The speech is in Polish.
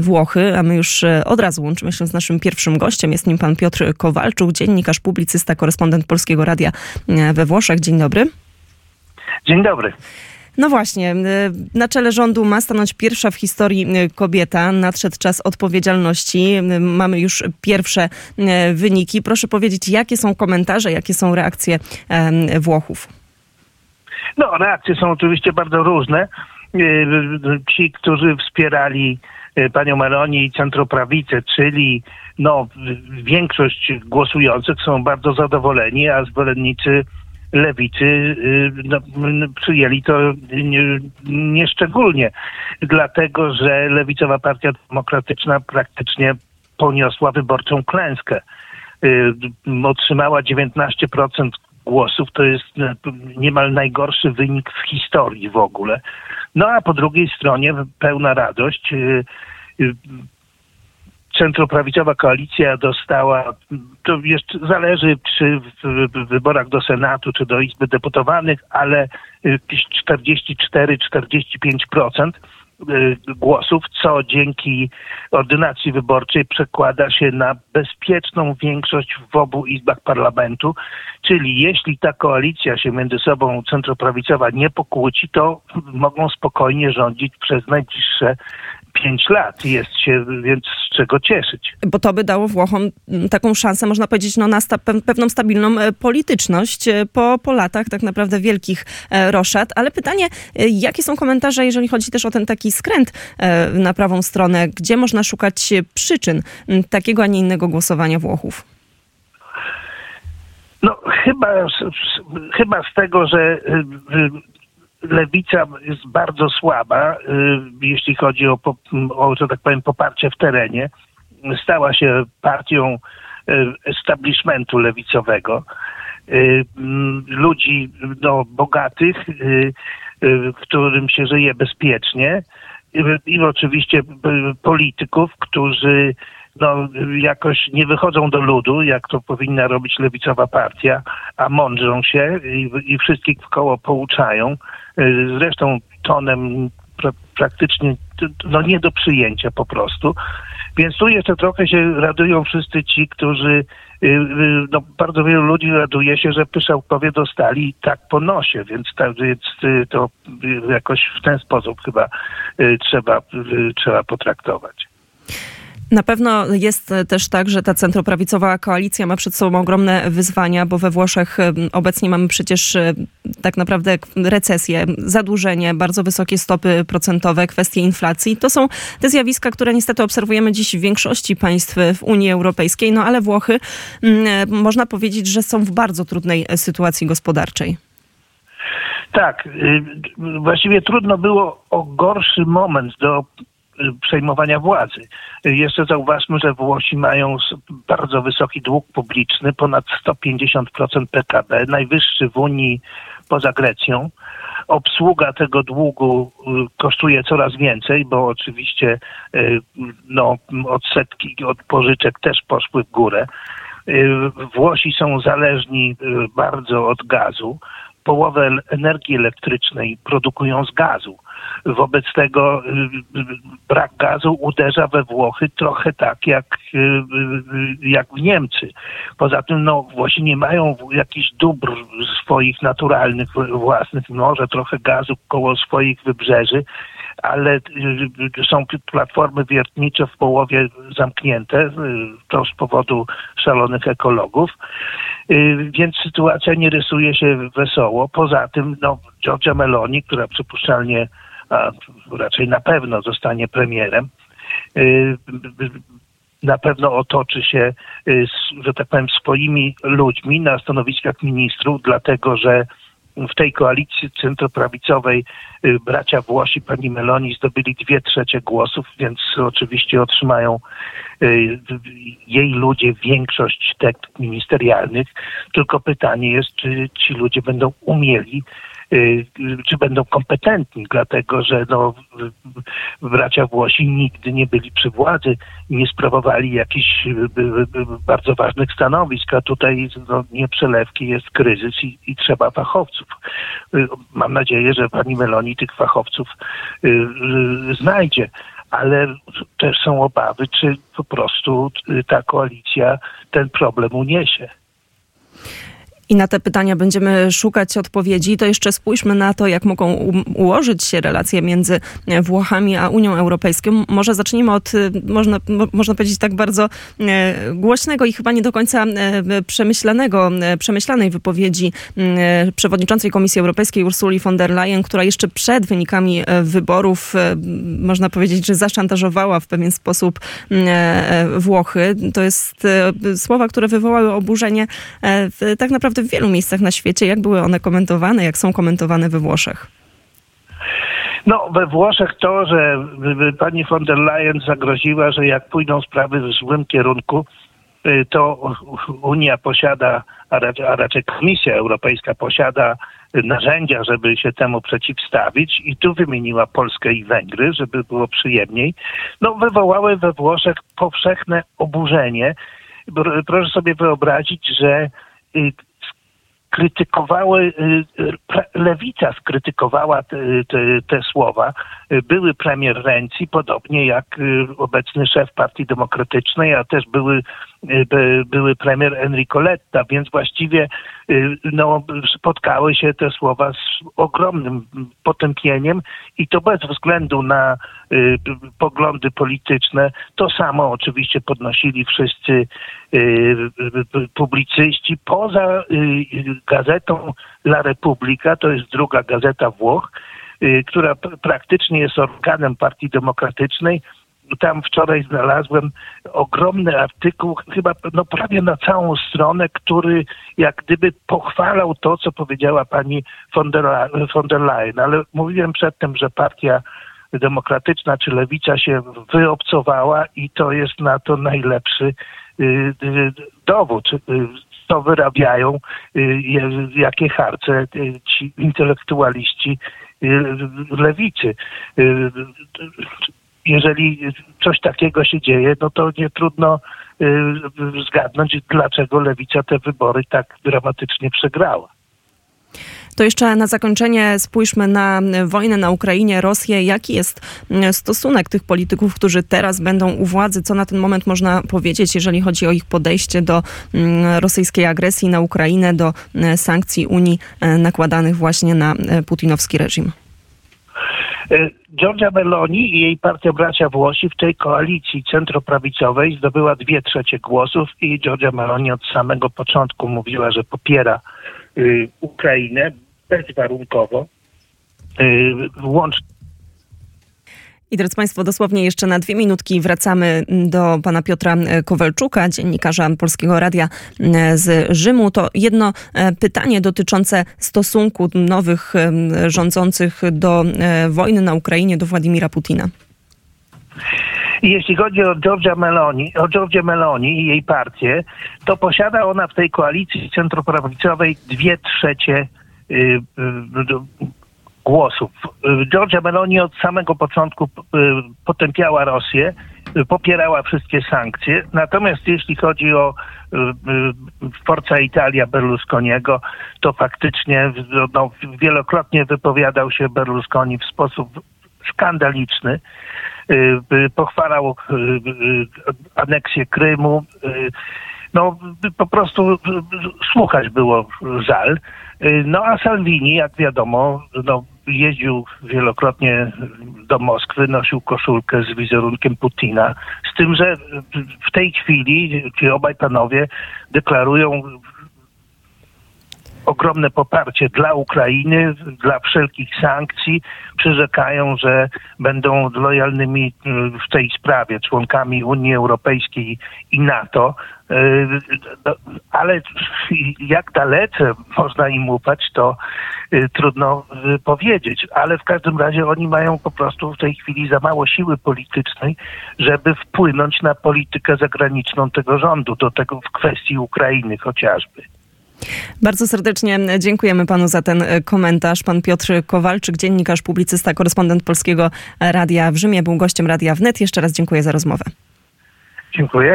Włochy, a my już od razu łączymy się z naszym pierwszym gościem. Jest nim pan Piotr Kowalczuk, dziennikarz, publicysta, korespondent Polskiego Radia we Włoszech. Dzień dobry. Dzień dobry. No właśnie, na czele rządu ma stanąć pierwsza w historii kobieta. Nadszedł czas odpowiedzialności. Mamy już pierwsze wyniki. Proszę powiedzieć, jakie są komentarze, jakie są reakcje Włochów? No, reakcje są oczywiście bardzo różne. Ci, którzy wspierali panią Meloni i centroprawicę, czyli no, większość głosujących są bardzo zadowoleni, a zwolennicy lewicy y, no, przyjęli to nieszczególnie, nie dlatego że lewicowa partia demokratyczna praktycznie poniosła wyborczą klęskę. Y, otrzymała 19% głosów, to jest niemal najgorszy wynik w historii w ogóle. No a po drugiej stronie pełna radość y, centroprawicowa koalicja dostała, to jeszcze zależy czy w wyborach do Senatu, czy do Izby Deputowanych, ale 44-45% y, głosów, co dzięki ordynacji wyborczej przekłada się na bezpieczną większość w obu izbach parlamentu. Czyli jeśli ta koalicja się między sobą centroprawicowa nie pokłóci, to mogą spokojnie rządzić przez najbliższe pięć lat. Jest się więc z czego cieszyć. Bo to by dało Włochom taką szansę, można powiedzieć, no, na sta pewną stabilną e, polityczność e, po, po latach tak naprawdę wielkich e, roszad. Ale pytanie, jakie są komentarze, jeżeli chodzi też o ten taki skręt na prawą stronę? Gdzie można szukać przyczyn takiego, a nie innego głosowania Włochów? No chyba, chyba z tego, że lewica jest bardzo słaba, y, jeśli chodzi o, o, że tak powiem, poparcie w terenie. Stała się partią y, establishmentu lewicowego. Y, ludzi no, bogatych, którym się żyje bezpiecznie i oczywiście polityków, którzy no, jakoś nie wychodzą do ludu, jak to powinna robić lewicowa partia, a mądrzą się i, i wszystkich w koło pouczają. Y, zresztą tonem pra, praktycznie no, nie do przyjęcia po prostu. Więc tu jeszcze trochę się radują wszyscy ci, którzy y, y, no, bardzo wielu ludzi raduje się, że Pyszałkowie dostali tak po nosie, więc, więc to jakoś w ten sposób chyba trzeba, trzeba potraktować. Na pewno jest też tak, że ta centroprawicowa koalicja ma przed sobą ogromne wyzwania, bo we Włoszech obecnie mamy przecież e, tak naprawdę recesję, zadłużenie, bardzo wysokie stopy procentowe, kwestie inflacji. To są te zjawiska, które niestety obserwujemy dziś w większości państw w Unii Europejskiej, no ale Włochy e, można powiedzieć, że są w bardzo trudnej sytuacji gospodarczej. Tak, y, właściwie trudno było o gorszy moment do przejmowania władzy. Jeszcze zauważmy, że Włosi mają bardzo wysoki dług publiczny, ponad 150% PKB, najwyższy w Unii poza Grecją. Obsługa tego długu y, kosztuje coraz więcej, bo oczywiście y, no, odsetki od pożyczek też poszły w górę. Y, Włosi są zależni bardzo od gazu. Połowę energii elektrycznej produkują z gazu. Wobec tego y, y, brak gazu uderza we Włochy trochę tak jak, y, jak w Niemcy. Poza tym no, Włosi nie mają jakichś dóbr swoich naturalnych, własnych, może trochę gazu koło swoich wybrzeży, ale są platformy wiertnicze w połowie zamknięte, to z powodu szalonych ekologów, więc sytuacja nie rysuje się wesoło. Poza tym no, Giorgia Meloni, która przypuszczalnie a raczej na pewno zostanie premierem, y, na pewno otoczy się, y, że tak powiem, swoimi ludźmi na stanowiskach ministrów, dlatego że w tej koalicji centroprawicowej y, bracia Włosi, pani Meloni zdobyli dwie trzecie głosów, więc oczywiście otrzymają jej ludzie większość tek ministerialnych. Tylko pytanie jest, czy ci ludzie będą umieli Y, czy będą kompetentni, dlatego że no, bracia Włosi nigdy nie byli przy władzy nie sprawowali jakichś y, y, bardzo ważnych stanowisk, a tutaj no, nie przelewki, jest kryzys i, i trzeba fachowców. Mam nadzieję, że pani Meloni tych fachowców znajdzie ale też są obawy, czy po prostu ta koalicja ten problem uniesie. I na te pytania będziemy szukać odpowiedzi. To jeszcze spójrzmy na to, jak mogą ułożyć się relacje między Włochami a Unią Europejską. Może zacznijmy od, y, można, można powiedzieć, tak bardzo e, głośnego i chyba nie do końca e, przemyślanego, e, przemyślanej wypowiedzi przewodniczącej Komisji Europejskiej Ursuli von der Leyen, która jeszcze przed wynikami wyborów, można powiedzieć, że zaszantażowała w pewien sposób Włochy. To jest słowa, które wywołały oburzenie tak naprawdę naprawdę w wielu miejscach na świecie. Jak były one komentowane, jak są komentowane we Włoszech? No, we Włoszech to, że pani von der Leyen zagroziła, że jak pójdą sprawy w złym kierunku, y, to Unia posiada, a raczej Komisja Europejska posiada narzędzia, żeby się temu przeciwstawić i tu wymieniła Polskę i Węgry, żeby było przyjemniej, no wywołały we Włoszech powszechne oburzenie. Proszę sobie wyobrazić, że y, krytykowały, y, lewica skrytykowała te, te, te, słowa. Były premier Renzi, podobnie jak y, obecny szef Partii Demokratycznej, a też były Y, były premier Enrico Letta, więc właściwie y, no, spotkały się te słowa z ogromnym potępieniem i to bez względu na y, poglądy polityczne. To samo oczywiście podnosili wszyscy publicyści poza gazetą La Repubblica, to jest druga gazeta Włoch, która praktycznie jest organem Partii Demokratycznej tam wczoraj znalazłem ogromny artykuł, chyba no prawie na całą stronę, który jak gdyby pochwalał to, co powiedziała pani von der, von der Leyen. Ale mówiłem przedtem, że partia demokratyczna czy lewica się wyobcowała i to jest na to najlepszy y, y, dowód co wyrabiają, y, jakie harce ci intelektualiści lewicy jeżeli coś takiego się dzieje, no to nie trudno y, zgadnąć, dlaczego lewica te wybory tak dramatycznie przegrała. To jeszcze na zakończenie spójrzmy na wojnę na Ukrainie, Rosję. Jaki jest mm, stosunek tych polityków, którzy teraz będą u władzy? Co na ten moment można powiedzieć, jeżeli chodzi o ich podejście do mm, rosyjskiej agresji na Ukrainę, do mm, sankcji Unii nakładanych właśnie na putinowski reżim? E, Giorgia Meloni i jej partia Bracia Włosi w tej koalicji centroprawicowej zdobyła dwie trzecie głosów i Giorgia Meloni od samego początku mówiła, że popiera y, Ukrainę bezwarunkowo, y, łącznie i drodzy Państwo, dosłownie jeszcze na dwie minutki wracamy do pana Piotra Kowalczuka, dziennikarza Polskiego Radia z Rzymu. To jedno e, pytanie dotyczące stosunku nowych rządzących do e, wojny na Ukrainie, do Władimira Putina. Jeśli chodzi o Georgia Meloni, o Georgia Meloni i jej partię, to posiada ona w tej koalicji centroprawicowej dwie trzecie y, y, głosów. Georgia Meloni od samego początku y, potępiała Rosję, y, popierała wszystkie sankcje. Natomiast jeśli chodzi o y, Forza Italia Berlusconiego, to faktycznie no, wielokrotnie wypowiadał się Berlusconi w sposób skandaliczny. Pochwalał aneksję Krymu. No, po prostu słuchać było żal. No a Salvini, jak wiadomo, no, jeździł wielokrotnie do Moskwy, nosił koszulkę z wizerunkiem Putina. Z tym, że w tej chwili ci obaj panowie deklarują ogromne poparcie dla Ukrainy, dla wszelkich sankcji. Przyrzekają, że będą lojalnymi w tej sprawie członkami Unii Europejskiej i NATO. E, no, ale jak dalece można im ufać, to e, trudno powiedzieć. Ale w każdym razie oni mają po prostu w tej chwili za mało siły politycznej, żeby wpłynąć na politykę zagraniczną tego rządu, do tego w kwestii Ukrainy chociażby. Bardzo serdecznie dziękujemy panu za ten komentarz. Pan Piotr Kowalczyk, dziennikarz, publicysta, korespondent Polskiego Radia w Rzymie, był gościem Radia Wnet. Jeszcze raz dziękuję za rozmowę. Dziękuję.